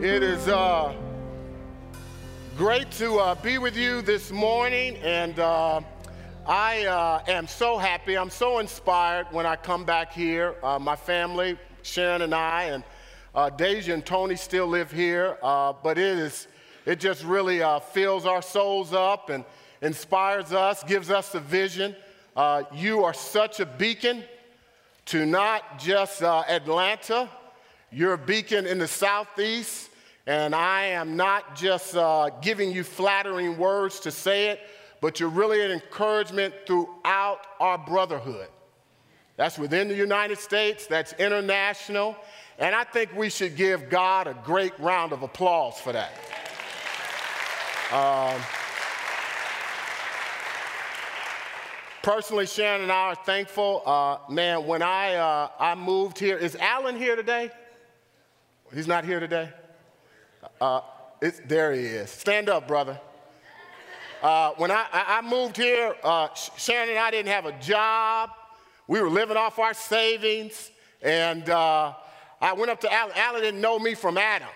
It is uh, great to uh, be with you this morning, and uh, I uh, am so happy. I'm so inspired when I come back here. Uh, my family, Sharon and I, and uh, Deja and Tony still live here, but it is it just really fills our souls up and inspires us, gives us a vision. you are such a beacon to not just Atlanta. You're a beacon in the southeast, and I am not just uh, giving you flattering words to say it, but you're really an encouragement throughout our brotherhood. That's within the United States, that's international, and I think we should give God a great round of applause for that. Um, personally, Sharon and I are thankful. Uh, man, when I, uh, I moved here, is Alan here today? He's not here today? Uh, there he is. Stand up, brother. Uh, when I, I, moved here, uh, Sharon and I didn't have a job. We were living off our savings. And uh, I went up to Alan. Alan didn't know me from Adam.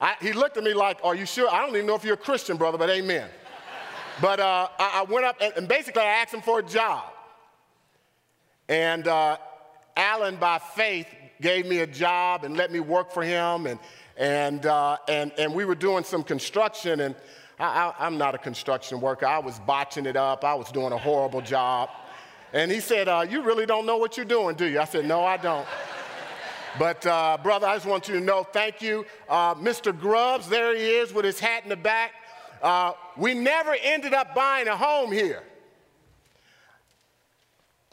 I, he looked at me like, Are you sure? I don't even know if you're a Christian, brother, but amen. but uh, I, I, went up and, and, basically I asked him for a job. And uh, Alan, by faith, gave me a job and let me work for him. And, and, uh, and, and we were doing some construction. And I, am not a construction worker. I was botching it up. I was doing a horrible job. And he said, uh, You really don't know what you're doing, do you? I said, No, I don't. But, uh, brother, I just want you to know thank you. Uh, Mr. Grubbs, there he is with his hat in the back. Uh, we never ended up buying a home here.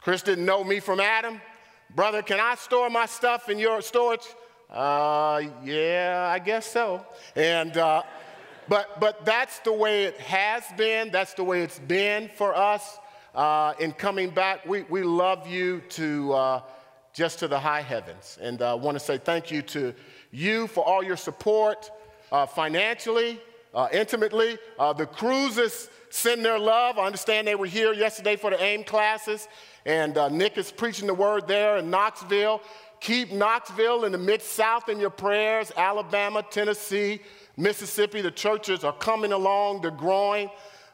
Chris didn't know me from Adam. Brother, can I store my stuff in your storage? Uh, yeah, I guess so. And, uh, but, but that's the way it has been. That's the way it's been for us uh, in coming back. We, we love you to uh, just to the high heavens. And I uh, want to say thank you to you for all your support uh, financially, uh, intimately. Uh, the cruises send their love. I understand they were here yesterday for the AIM classes, and uh, Nick is preaching the word there in Knoxville. Keep Knoxville in the Mid South in your prayers. Alabama, Tennessee, Mississippi, the churches are coming along, they're growing.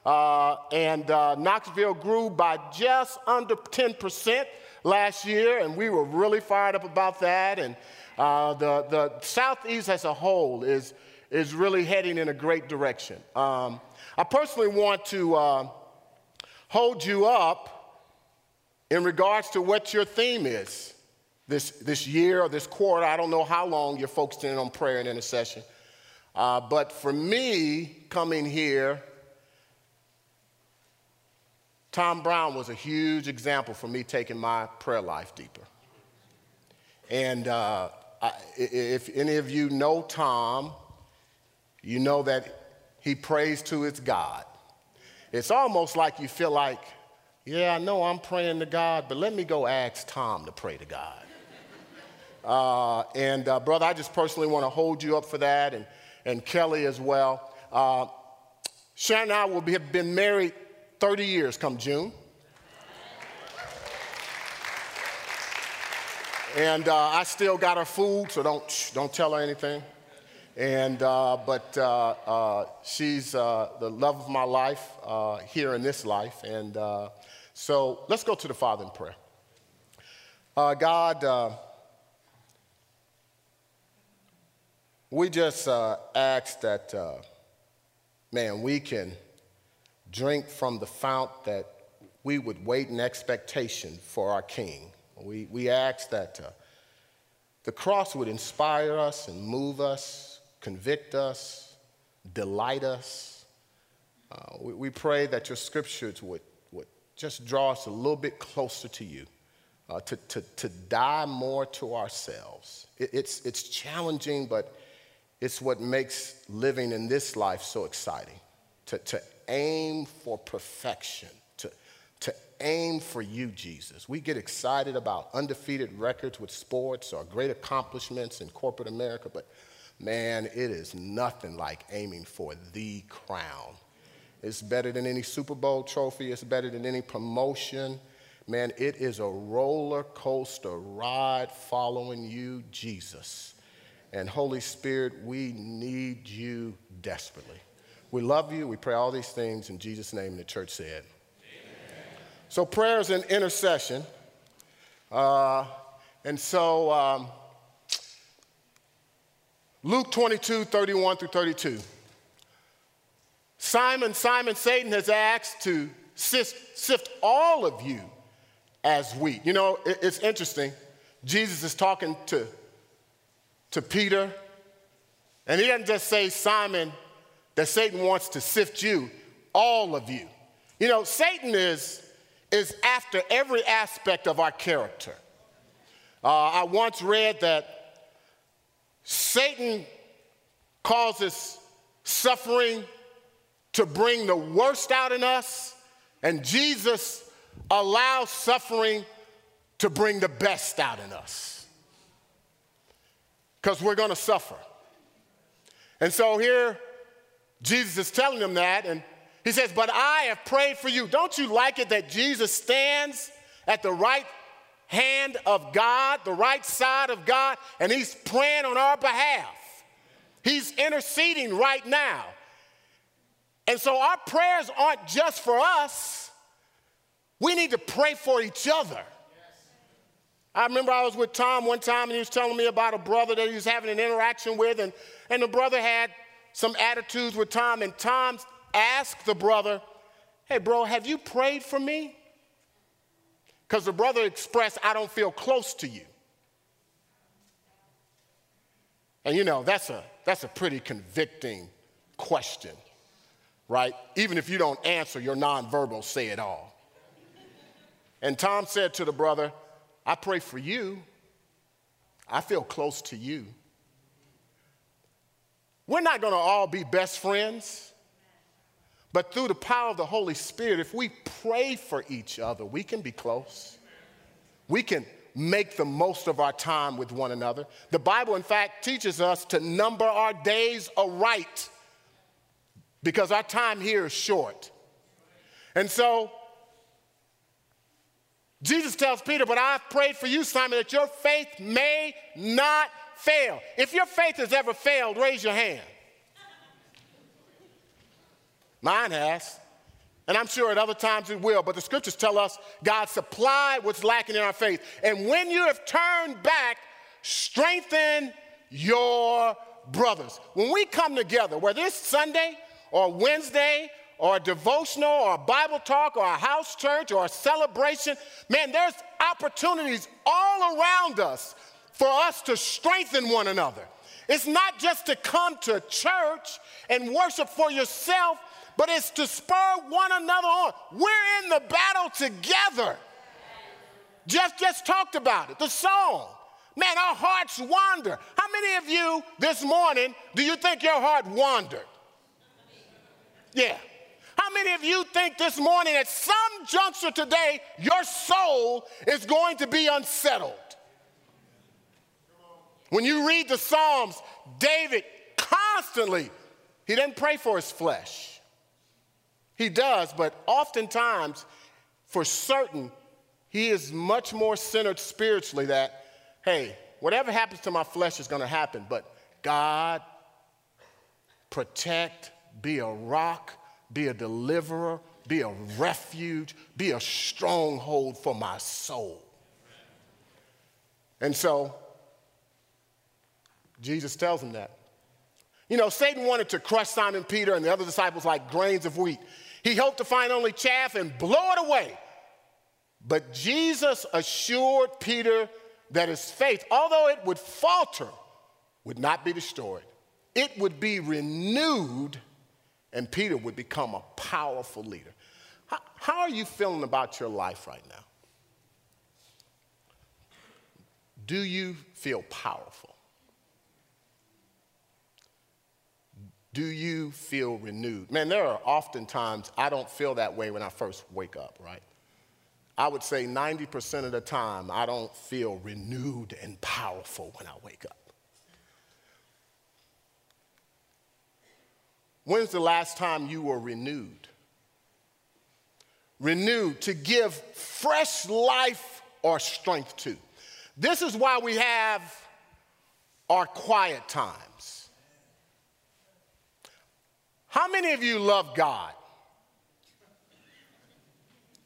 Uh, and uh, Knoxville grew by just under 10% last year, and we were really fired up about that. And uh, the, the Southeast as a whole is, is really heading in a great direction. Um, I personally want to uh, hold you up in regards to what your theme is this, this year or this quarter. I don't know how long you're focused in on prayer and intercession. Uh, but for me, coming here, Tom Brown was a huge example for me taking my prayer life deeper. And uh, I, if any of you know Tom, you know that he prays to his God. It's almost like you feel like, yeah, I know I'm praying to God, but let me go ask Tom to pray to God. Uh, and uh, brother, I just personally want to hold you up for that, and, and Kelly as well. Uh, Sharon and I will be, have been married 30 years come June. And uh, I still got her food, so don't, don't tell her anything. And, uh, but uh, uh, she's uh, the love of my life uh, here in this life. And uh, so let's go to the Father in prayer. God, we just ask that, man, we can drink from the fount that we would wait in expectation for our King. We, we ask that the cross would inspire us and move us convict us, delight us. Uh, we, we, pray that your scriptures would, would just draw us a little bit closer to you, uh, to, to, to die more to ourselves. It, it's, it's challenging, but it's what makes living in this life so exciting. To, to aim for perfection, to, to aim for you, Jesus. We get excited about undefeated records with sports or great accomplishments in corporate America, but man, it is nothing like aiming for the crown. It's better than any Super Bowl trophy, it's better than any promotion. Man, it is a roller coaster ride following you, Jesus. And Holy Spirit, we need you desperately. We love you. We pray all these things in Jesus' name. And the church said. Amen. So, prayers and intercession. Uh, and so, um, Luke 22, 31 through 32. Simon, Simon, Satan has asked to sift, all of you as wheat. You know, it, it's interesting. Jesus is talking to, to Peter, and he doesn't just say, Simon, that Satan wants to sift you, all of you. You know, Satan is, is after every aspect of our character. Uh, I once read that Satan causes suffering to bring the worst out in us, and Jesus allows suffering to bring the best out in us. Because we're gonna suffer. And so here, Jesus is telling them that, and he says, But I have prayed for you. Don't you like it that Jesus stands at the right hand of God, the right side of God, and he's praying on our behalf? He's interceding right now. And so our prayers aren't just for us, we need to pray for each other. I remember I was with Tom one time and he was telling me about a brother that he was having an interaction with, and, and the brother had some attitudes with Tom, and Tom asked the brother, Hey, bro, have you prayed for me? Because the brother expressed, I don't feel close to you. And you know, that's a, that's a pretty convicting question, right? Even if you don't answer, your nonverbal say it all. And Tom said to the brother, I pray for you. I feel close to you. We're not to all be best friends, but through the power of the Holy Spirit, if we pray for each other, we can be close. We can make the most of our time with one another. The Bible, in fact, teaches us to number our days aright because our time here is short. And so, Jesus tells Peter, But I've prayed for you, Simon, that your faith may not fail. If your faith has ever failed, raise your hand. Mine has. And I'm sure at other times it will, but the scriptures tell us God supplied what's lacking in our faith. And when you have turned back, strengthen your brothers. When we come together, whether it's Sunday or Wednesday or a devotional or a Bible talk or a house church or a celebration, man, there's opportunities all around us for us to strengthen one another. It's not just to come to church and worship for yourself, but it's to spur one another on. We're in the battle together. Jeff just talked about it, the song. Man, our hearts wander. How many of you this morning do you think your heart wandered? Yeah. How many of you think this morning at some juncture today your soul is going to be unsettled? When you read the Psalms, David constantly, he didn't pray for his flesh. He does, but oftentimes, for certain, he is much more centered spiritually that, hey, whatever happens to my flesh is going to happen, but God, protect, be a rock, be a deliverer, be a refuge, be a stronghold for my soul. And so, Jesus tells him that. You know, Satan wanted to crush Simon Peter and the other disciples like grains of wheat. He hoped to find only chaff and blow it away. But Jesus assured Peter that his faith, although it would falter, would not be destroyed. It would be renewed, and Peter would become a powerful leader. How, how are you feeling about your life right now? Do you feel powerful? Do you feel renewed? Man, there are often times I don't feel that way when I first wake up, right? I would say 90% of the time I don't feel renewed and powerful when I wake up. When's the last time you were renewed? Renewed to give fresh life or strength to. This is why we have our quiet times. How many of you love God?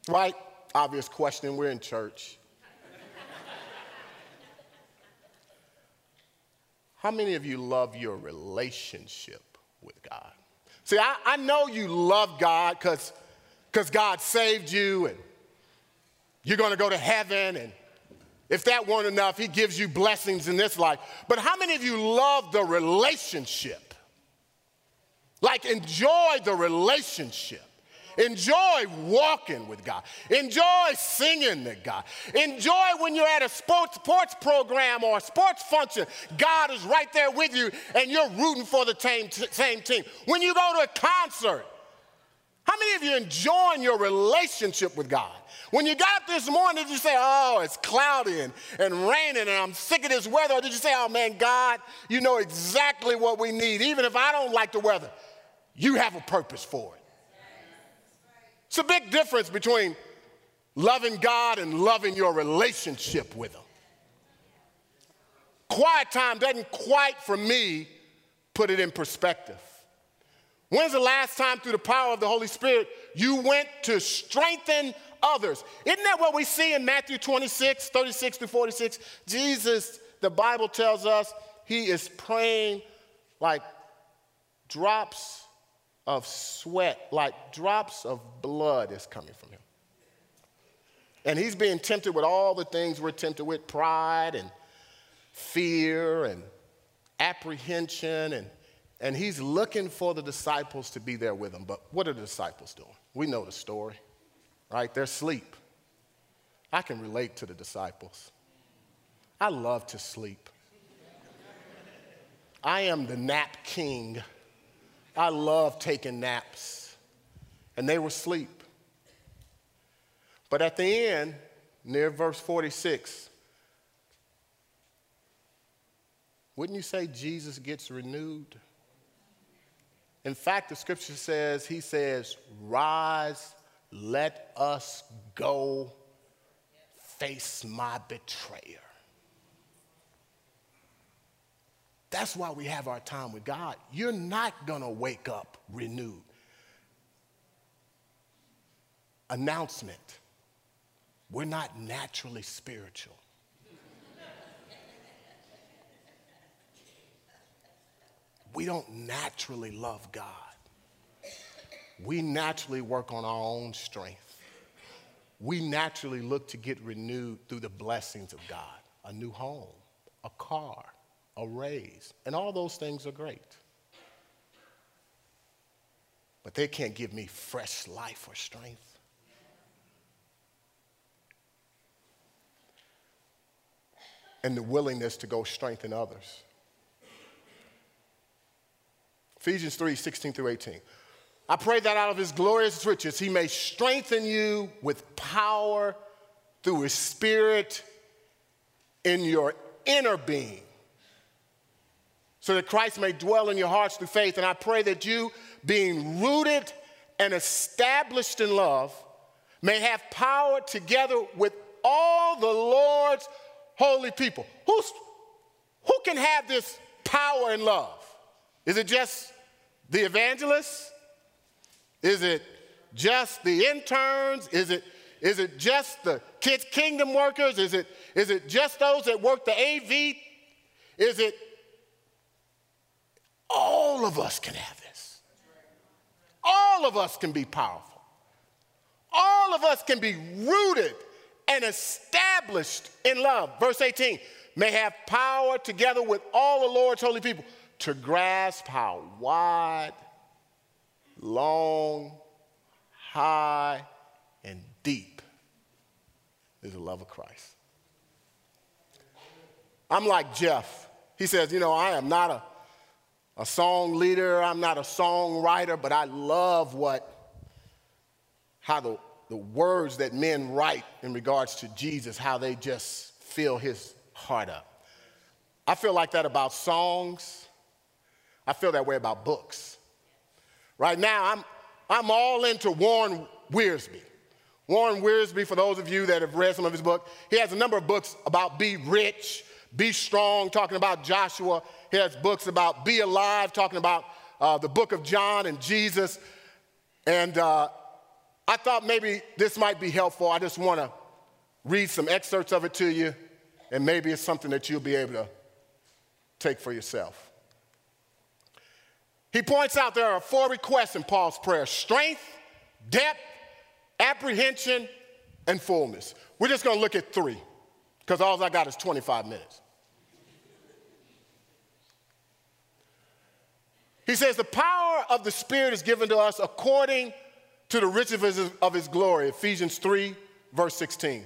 Right? Obvious question. We're in church. How many of you love your relationship with God? See, I, I know you love God because God saved you and you're going to go to heaven and if that weren't enough, he gives you blessings in this life. But how many of you love the relationship? Like, enjoy the relationship. Enjoy walking with God. Enjoy singing to God. Enjoy when you're at a sports, sports program or a sports function. God is right there with you and you're rooting for the same, same team. When you go to a concert, how many of you enjoying your relationship with God? When you got up this morning, did you say, oh, it's cloudy and, and raining and I'm sick of this weather? Or did you say, oh man, God, you know exactly what we need. Even if I don't like the weather, you have a purpose for it. It's a big difference between loving God and loving your relationship with Him. Quiet time doesn't quite, for me, put it in perspective. When's the last time, through the power of the Holy Spirit, you went to strengthen others. Isn't that what we see in Matthew 26, 36 to 46? Jesus, the Bible tells us, he is praying like drops of sweat, like drops of blood is coming from him. And he's being tempted with all the things we're tempted with pride and fear and apprehension. And, and he's looking for the disciples to be there with him. But what are the disciples doing? We know the story right? They're asleep. I can relate to the disciples. I love to sleep. I am the nap king. I love taking naps. And they were asleep. But at the end, near verse 46, wouldn't you say Jesus gets renewed? In fact, the scripture says, He says, Rise let us go face my betrayer. That's why we have our time with God. You're not going to wake up renewed. Announcement we're not naturally spiritual. we don't naturally love God we naturally work on our own strength. We naturally look to get renewed through the blessings of God a new home, a car, a raise, and all those things are great. But they can't give me fresh life or strength. And the willingness to go strengthen others. Ephesians 3 16 through 18. I pray that out of his glorious riches, he may strengthen you with power through his spirit in your inner being, so that Christ may dwell in your hearts through faith. And I pray that you, being rooted and established in love, may have power together with all the Lord's holy people. Who's, who can have this power and love? Is it just the evangelists? Is it just the interns? Is it, is it just the kids' kingdom workers? Is it, is it just those that work the AV? Is it all of us can have this? All of us can be powerful. All of us can be rooted and established in love. Verse 18 may have power together with all the Lord's holy people to grasp how wide long, high, and deep is the love of Christ. I'm like Jeff. He says, You know, I am not a, a song leader, I'm not a songwriter, but I love what, how the, the words that men write in regards to Jesus, how they just fill his heart up. I feel like that about songs. I feel that way about books. Right now, I'm, I'm all into Warren Wiersbe. Warren Wiersbe, for those of you that have read some of his book, he has a number of books about be rich, Be Strong, talking about Joshua. He has books about Be Alive, talking about uh, the book of John and Jesus. And uh, I thought maybe this might be helpful. I just want to read some excerpts of it to you, and maybe it's something that you'll be able to take for yourself. He points out there are four requests in Paul's prayer strength, depth, apprehension, and fullness. We're just going to look at three because all I got is 25 minutes. He says, The power of the Spirit is given to us according to the riches of his glory. Ephesians 3, verse 16.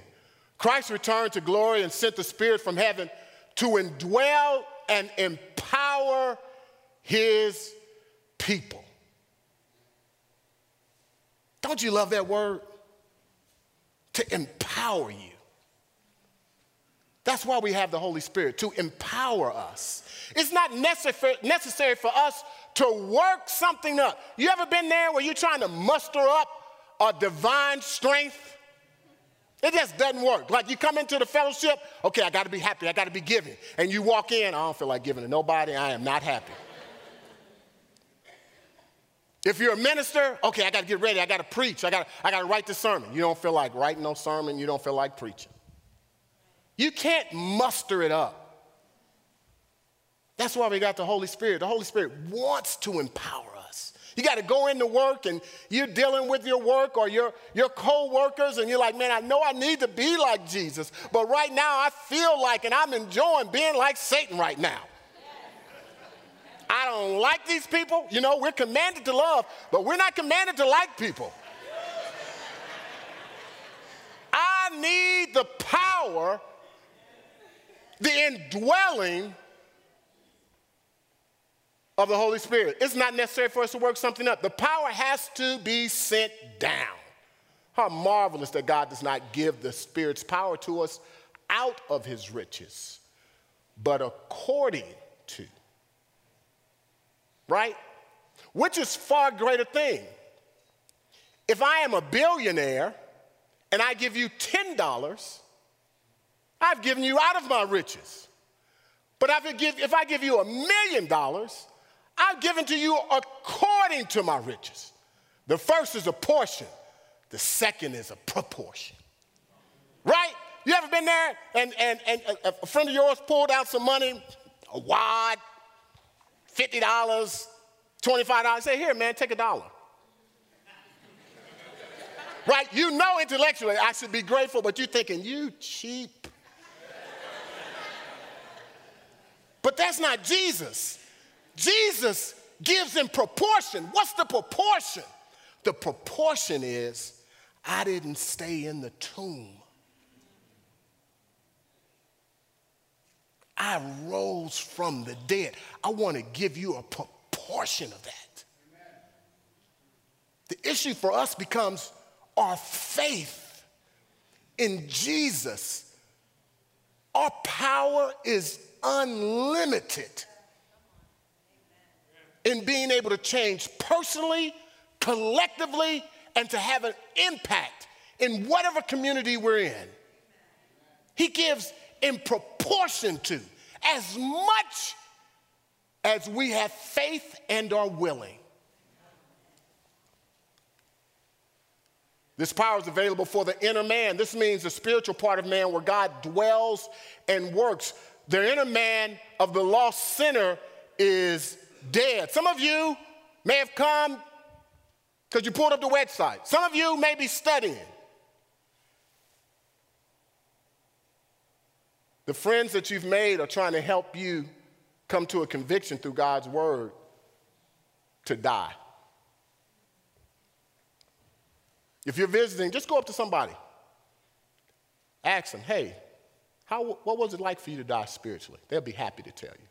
Christ returned to glory and sent the Spirit from heaven to indwell and empower his people. Don't you love that word? To empower you. That's why we have the Holy Spirit, to empower us. It's not necessary for us to work something up. You ever been there where you're trying to muster up a divine strength? It just doesn't work. Like you come into the fellowship, okay, I gotta be happy, I gotta be giving. And you walk in, I don't feel like giving to nobody, I am not happy. If you're a minister, okay, I gotta get ready, I gotta preach, I gotta, I gotta write the sermon. You don't feel like writing no sermon, you don't feel like preaching. You can't muster it up. That's why we got the Holy Spirit. The Holy Spirit wants to empower us. You got to go into work and you're dealing with your work or your, your co-workers and you're like, man, I know I need to be like Jesus, but right now I feel like and I'm enjoying being like Satan right now. I don't like these people. You know, we're commanded to love, but we're not commanded to like people. I need the power, the indwelling of the Holy Spirit. It's not necessary for us to work something up. The power has to be sent down. How marvelous that God does not give the Spirit's power to us out of his riches, but according to. Right? Which is far greater thing. If I am a billionaire and I give you $10, I've given you out of my riches. But if I give you a million dollars, I've given to you according to my riches. The first is a portion, the second is a proportion. Right? You ever been there and, and, and a friend of yours pulled out some money, a wad, $50, $25, say, here, man, take a dollar. right? You know intellectually I should be grateful, but you're thinking, you cheap. But that's not Jesus. Jesus gives in proportion. What's the proportion? The proportion is I didn't stay in the tomb. I rose from the dead. I want to give you a proportion of that. The issue for us becomes our faith in Jesus. Our power is unlimited in being able to change personally, collectively, and to have an impact in whatever community we're in. He gives in proportion to as much as we have faith and are willing. This power is available for the inner man. This means the spiritual part of man where God dwells and works. The inner man of the lost sinner is dead. Some of you may have come because you pulled up the website. Some of you may be studying. The friends that you've made are trying to help you come to a conviction through God's word to die. If you're visiting, just go up to somebody. Ask them, hey, how, what was it like for you to die spiritually? They'll be happy to tell you.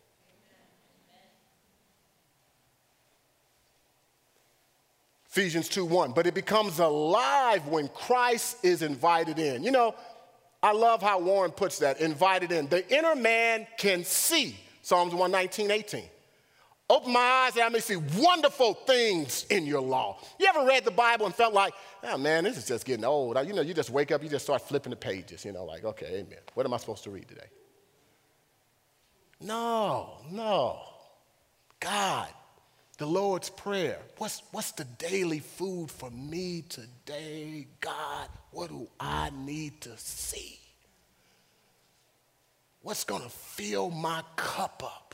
Ephesians 2 1. But it becomes alive when Christ is invited in. You know, I love how Warren puts that invited in. The inner man can see, Psalms 119, 18. Open my eyes that I may see wonderful things in your law. You ever read the Bible and felt like, oh man, this is just getting old? You know, you just wake up, you just start flipping the pages, you know, like, okay, amen. What am I supposed to read today? No, no. God, the Lord's Prayer. What's, what's the daily food for me today? God, what do I need to see? What's going to fill my cup up?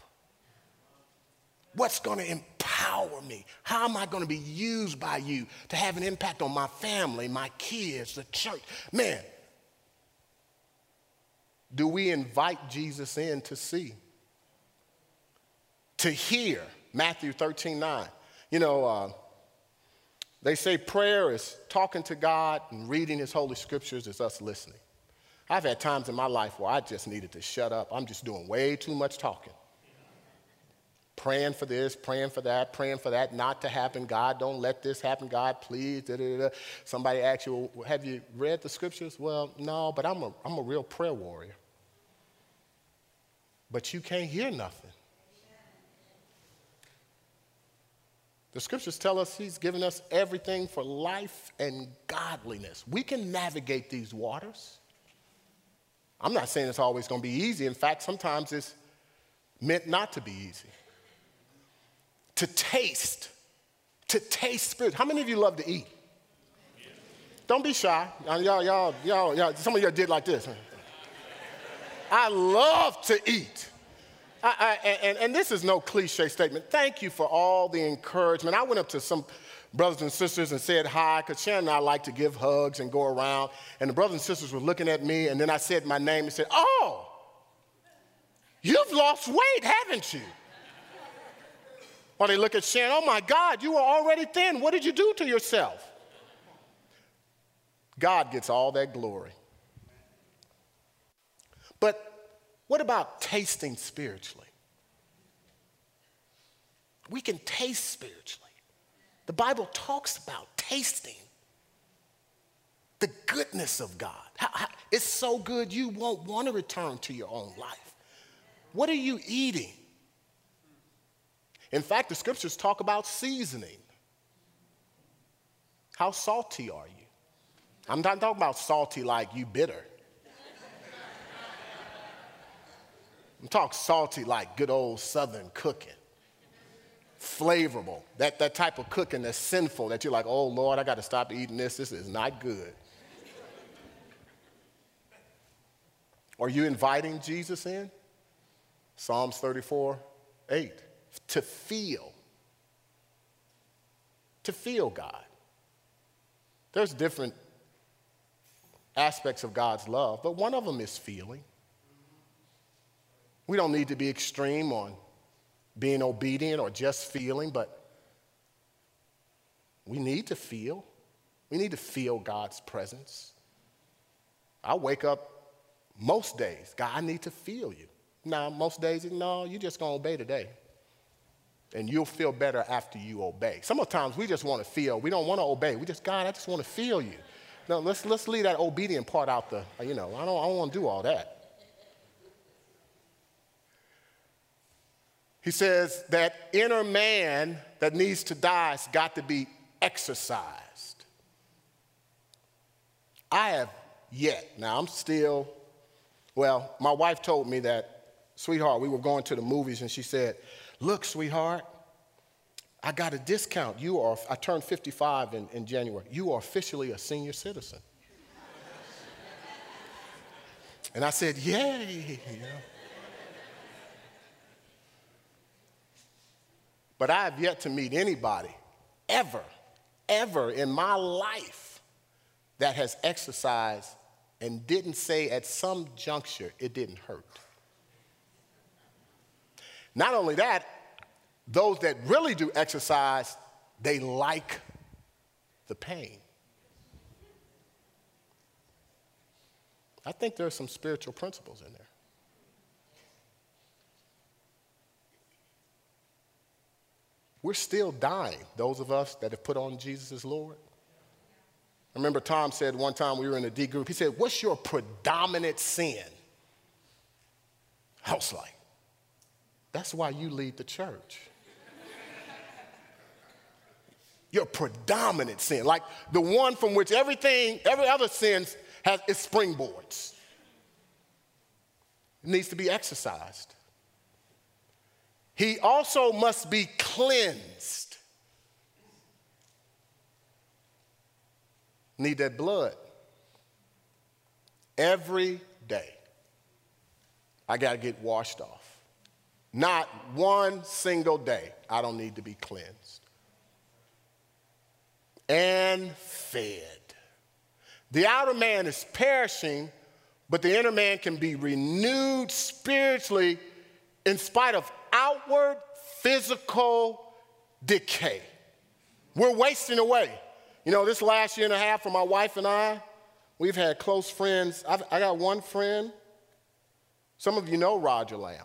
What's going to empower me? How am I going to be used by you to have an impact on my family, my kids, the church? Man, do we invite Jesus in to see? To hear? Matthew 13 9. You know, uh, they say prayer is talking to God and reading His Holy Scriptures is us listening. I've had times in my life where I just needed to shut up. I'm just doing way too much talking. Praying for this, praying for that, praying for that not to happen. God, don't let this happen. God, please. Da, da, da. Somebody asks you, well, Have you read the scriptures? Well, no, but I'm a, I'm a real prayer warrior. But you can't hear nothing. The scriptures tell us he's given us everything for life and godliness. We can navigate these waters. I'm not saying it's always going to be easy. In fact, sometimes it's meant not to be easy. To taste, to taste spirit. How many of you love to eat? Don't be shy. Y'all, y'all, y'all, y'all, some of y'all did like this. I love to eat. I, I, and, and this is no cliche statement. Thank you for all the encouragement. I went up to some brothers and sisters and said hi, because Sharon and I like to give hugs and go around. And the brothers and sisters were looking at me, and then I said my name and said, Oh, you've lost weight, haven't you? Or they look at Sharon, oh my God, you were already thin. What did you do to yourself? God gets all that glory. But what about tasting spiritually? We can taste spiritually. The Bible talks about tasting the goodness of God. It's so good you won't want to return to your own life. What are you eating? In fact, the scriptures talk about seasoning. How salty are you? I'm not talking about salty like you bitter. I'm talking salty like good old southern cooking. Flavorful. That, that type of cooking that's sinful that you're like, oh Lord, I got to stop eating this. This is not good. Are you inviting Jesus in? Psalms 34 8. To feel. To feel God. There's different aspects of God's love, but one of them is feeling. We don't need to be extreme on being obedient or just feeling, but we need to feel. We need to feel God's presence. I wake up most days, God, I need to feel you. Now, most days, no, you're just going to obey today. And you'll feel better after you obey. Sometimes we just want to feel. We don't want to obey. We just, God, I just want to feel you. No, let's, let's leave that obedient part out the, you know, I don't, I don't want to do all that. He says that inner man that needs to die has got to be exercised. I have yet, now I'm still, well, my wife told me that, sweetheart, we were going to the movies and she said, Look, sweetheart, I got a discount. You are, I turned 55 in, in January. You are officially a senior citizen. and I said, Yay. But I have yet to meet anybody ever, ever in my life that has exercised and didn't say at some juncture it didn't hurt. Not only that, those that really do exercise, they like the pain. I think there are some spiritual principles in there. We're still dying, those of us that have put on Jesus as Lord. I remember Tom said one time we were in a D group, he said, What's your predominant sin? Was like, That's why you lead the church. your predominant sin, like the one from which everything, every other sin has its springboards. It needs to be exercised. he also must be cleansed. Need that blood every day. I got to get washed off. Not one single day I don't need to be cleansed and fed. The outer man is perishing, but the inner man can be renewed spiritually in spite of outward physical decay. We're wasting away. You know, this last year and a half for my wife and I, we've had close friends. I've, i got one friend. Some of you know Roger Lamb.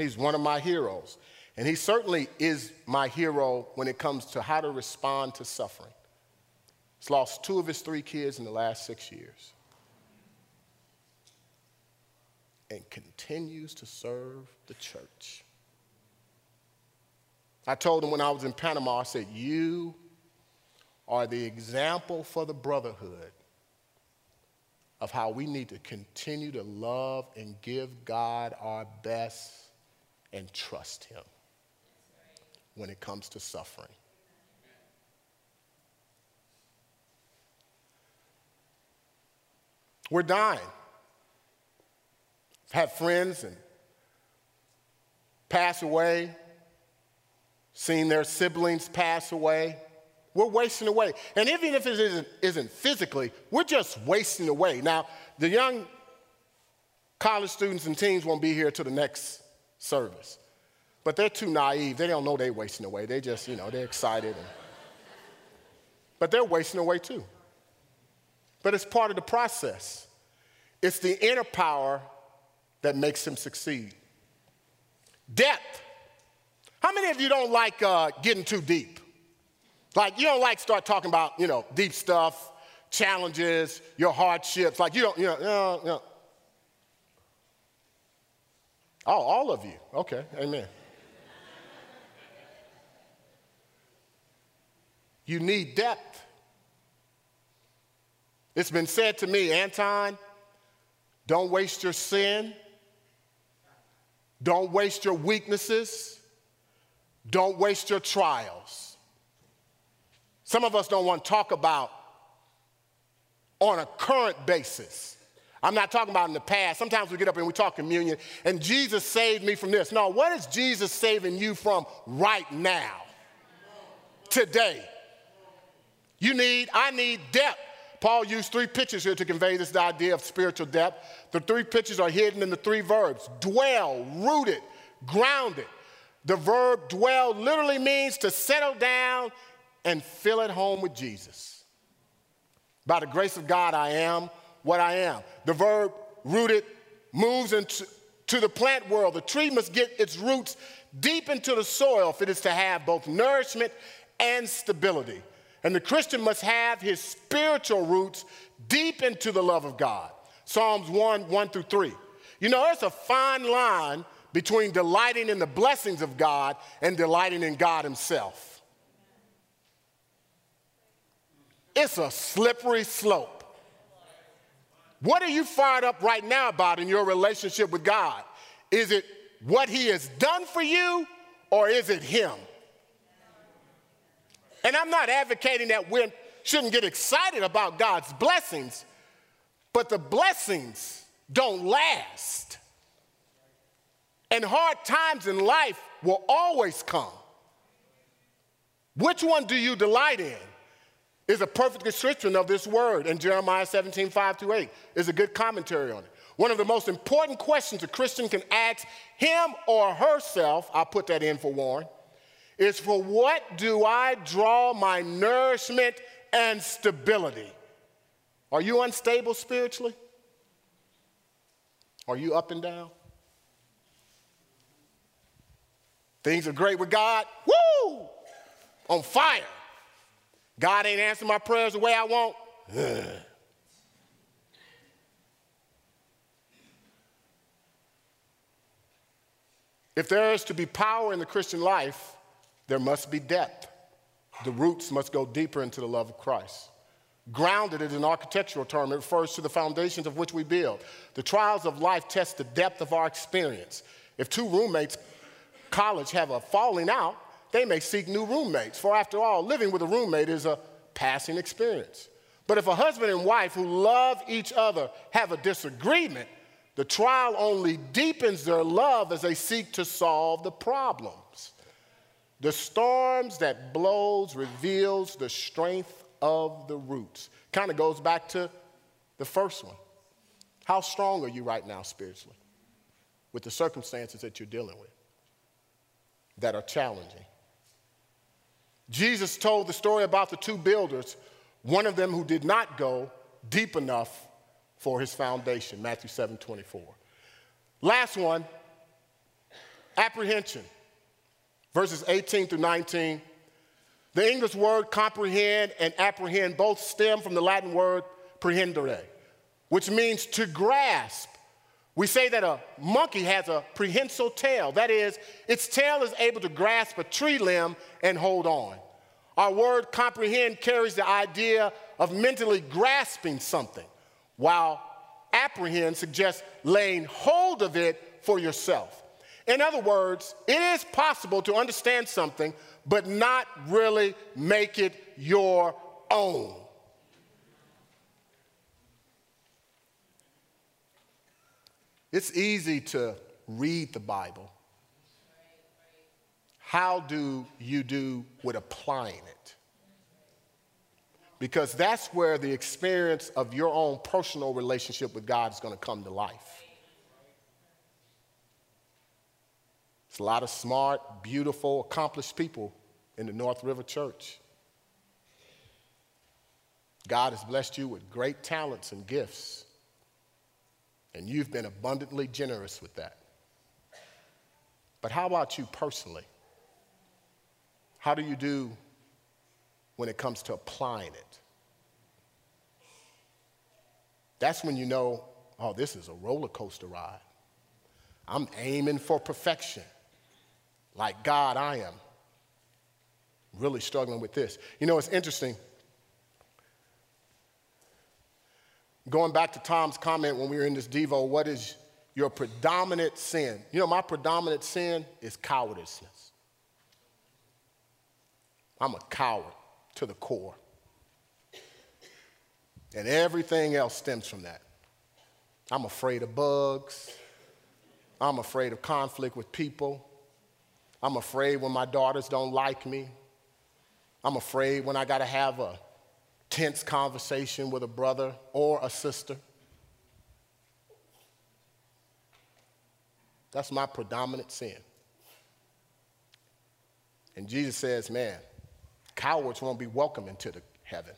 He's one of my heroes. And he certainly is my hero when it comes to how to respond to suffering. He's lost two of his three kids in the last six years and continues to serve the church. I told him when I was in Panama, I said, You are the example for the brotherhood of how we need to continue to love and give God our best and trust Him when it comes to suffering. We're dying. I've had friends and pass away, seen their siblings pass away. We're wasting away. And even if it isn't, isn't physically, we're just wasting away. Now, the young college students and teens won't be here till the next service. But they're too naive. They don't know they're wasting away. They just, you know, they're excited. And, but they're wasting away too. But it's part of the process. It's the inner power that makes him succeed. Depth. How many of you don't like uh, getting too deep? Like you don't like start talking about, you know, deep stuff, challenges, your hardships. Like you don't, you know, you know, you know. Oh, all of you. Okay, amen. You need depth. It's been said to me, Anton, don't waste your sin. Don't waste your weaknesses. Don't waste your trials. Some of us don't want to talk about on a current basis. I'm not talking about in the past. Sometimes we get up and we talk communion, and Jesus saved me from this. No, what is Jesus saving you from right now? Today. You need, I need depth. Paul used three pictures here to convey this idea of spiritual depth. The three pictures are hidden in the three verbs dwell, rooted, grounded. The verb dwell literally means to settle down and feel at home with Jesus. By the grace of God, I am what I am. The verb rooted moves into to the plant world. The tree must get its roots deep into the soil if it is to have both nourishment and stability. And the Christian must have his spiritual roots deep into the love of God. Psalms 1 1 through 3. You know, there's a fine line between delighting in the blessings of God and delighting in God Himself. It's a slippery slope. What are you fired up right now about in your relationship with God? Is it what He has done for you or is it Him? And I'm not advocating that we shouldn't get excited about God's blessings, but the blessings don't last. And hard times in life will always come. Which one do you delight in? Is a perfect description of this word, in Jeremiah 17, 5 to 8 is a good commentary on it. One of the most important questions a Christian can ask him or herself, I'll put that in for Warren, is for what do I draw my nourishment and stability? Are you unstable spiritually? Are you up and down? Things are great with God, woo, on fire. God ain't answering my prayers the way I want. Ugh. If there is to be power in the Christian life, there must be depth. The roots must go deeper into the love of Christ. Grounded is an architectural term. It refers to the foundations of which we build. The trials of life test the depth of our experience. If two roommates, college, have a falling out, they may seek new roommates. For after all, living with a roommate is a passing experience. But if a husband and wife who love each other have a disagreement, the trial only deepens their love as they seek to solve the problems. The storms that blows reveals the strength of the roots. Kind of goes back to the first one. How strong are you right now spiritually with the circumstances that you're dealing with that are challenging? Jesus told the story about the two builders, one of them who did not go deep enough for his foundation, Matthew 7 24. Last one, apprehension, verses 18 through 19. The English word comprehend and apprehend both stem from the Latin word prehendere, which means to grasp. We say that a monkey has a prehensile tail. That is, its tail is able to grasp a tree limb and hold on. Our word comprehend carries the idea of mentally grasping something, while apprehend suggests laying hold of it for yourself. In other words, it is possible to understand something but not really make it your own. It's easy to read the Bible. How do you do with applying it? Because that's where the experience of your own personal relationship with God is going to come to life. It's a lot of smart, beautiful, accomplished people in the North River Church. God has blessed you with great talents and gifts. And you've been abundantly generous with that. But how about you personally? How do you do when it comes to applying it? That's when you know, oh, this is a roller coaster ride. I'm aiming for perfection. Like God, I am really struggling with this. You know, it's interesting. Going back to Tom's comment when we were in this Devo, what is your predominant sin? You know, my predominant sin is cowardice. I'm a coward to the core. And everything else stems from that. I'm afraid of bugs. I'm afraid of conflict with people. I'm afraid when my daughters don't like me. I'm afraid when I got to have a tense conversation with a brother or a sister. That's my predominant sin. And Jesus says, man, cowards won't be welcome into the heaven.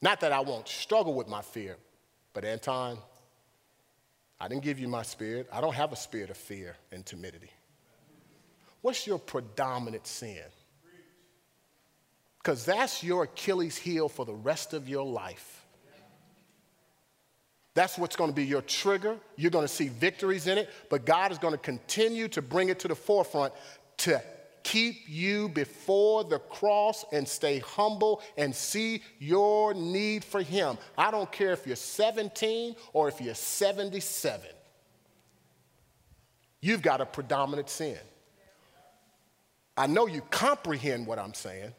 Not that I won't struggle with my fear, but Anton, I didn't give you my spirit. I don't have a spirit of fear and timidity. What's your predominant sin? Because that's your Achilles heel for the rest of your life. That's what's going to be your trigger. You're going to see victories in it, but God is going to continue to bring it to the forefront to keep you before the cross and stay humble and see your need for Him. I don't care if you're 17 or if you're 77. You've got a predominant sin. I know you comprehend what I'm saying.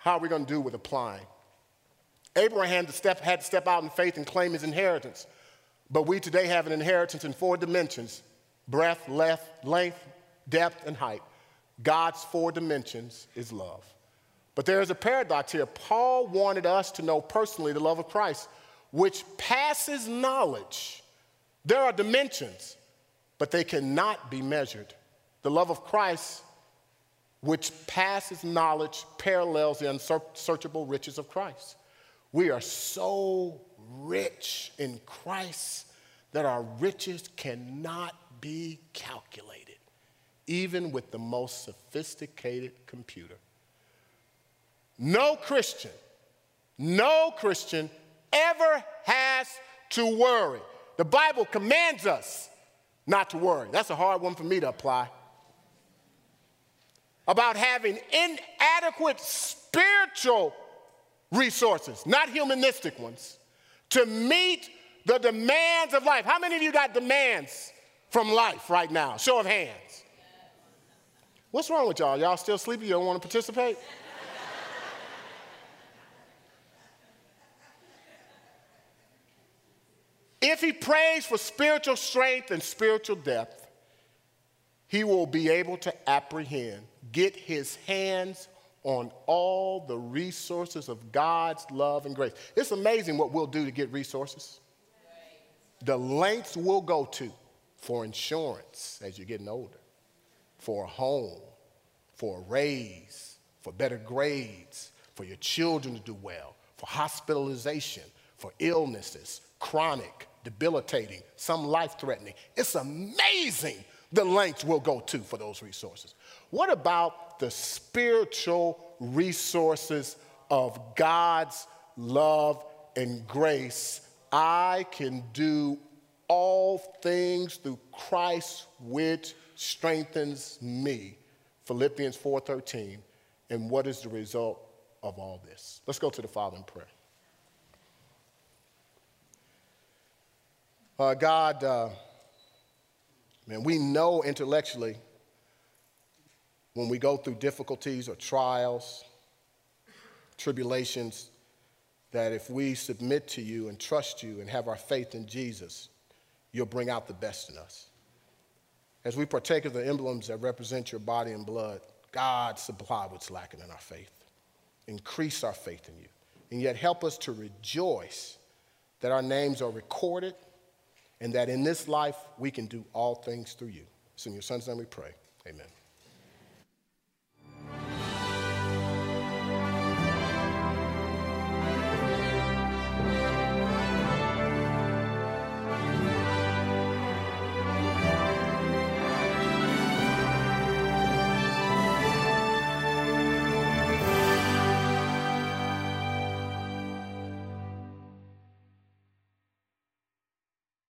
How are we going to do with applying? Abraham had to, step, out in faith and claim his inheritance. But we today have an inheritance in four dimensions breadth, length, length, depth, and height. God's four dimensions is love. But there is a paradox here. Paul wanted us to know personally the love of Christ, which passes knowledge. There are dimensions but they cannot be measured. The love of Christ, which passes knowledge, parallels the unsearchable riches of Christ. We are so rich in Christ that our riches cannot be calculated, even with the most sophisticated computer. No Christian, no Christian ever has to worry. The Bible commands us not to worry. That's a hard one for me to apply. About having inadequate spiritual resources, not humanistic ones, to meet the demands of life. How many of you got demands from life right now? Show of hands. What's wrong with y'all? Y'all still sleepy? You don't want to participate? if he prays for spiritual strength and spiritual depth, he will be able to apprehend, get his hands on all the resources of God's love and grace. It's amazing what we'll do to get resources. The lengths we'll go to for insurance as you're getting older, for a home, for a raise, for better grades, for your children to do well, for hospitalization, for illnesses, chronic, debilitating, some life threatening. It's amazing the lengths we'll go to for those resources. What about the spiritual resources of God's love and grace? I can do all things through Christ which strengthens me. Philippians 4:13. And what is the result of all this? Let's go to the Father in prayer. Uh, God, uh, man, we know intellectually when we go through difficulties or trials, tribulations, that if we submit to you and trust you and have our faith in Jesus, you'll bring out the best in us. As we partake of the emblems that represent your body and blood, God supply what's lacking in our faith. Increase our faith in you. And yet help us to rejoice that our names are recorded and that in this life we can do all things through you. It's in your son's name we pray. Amen.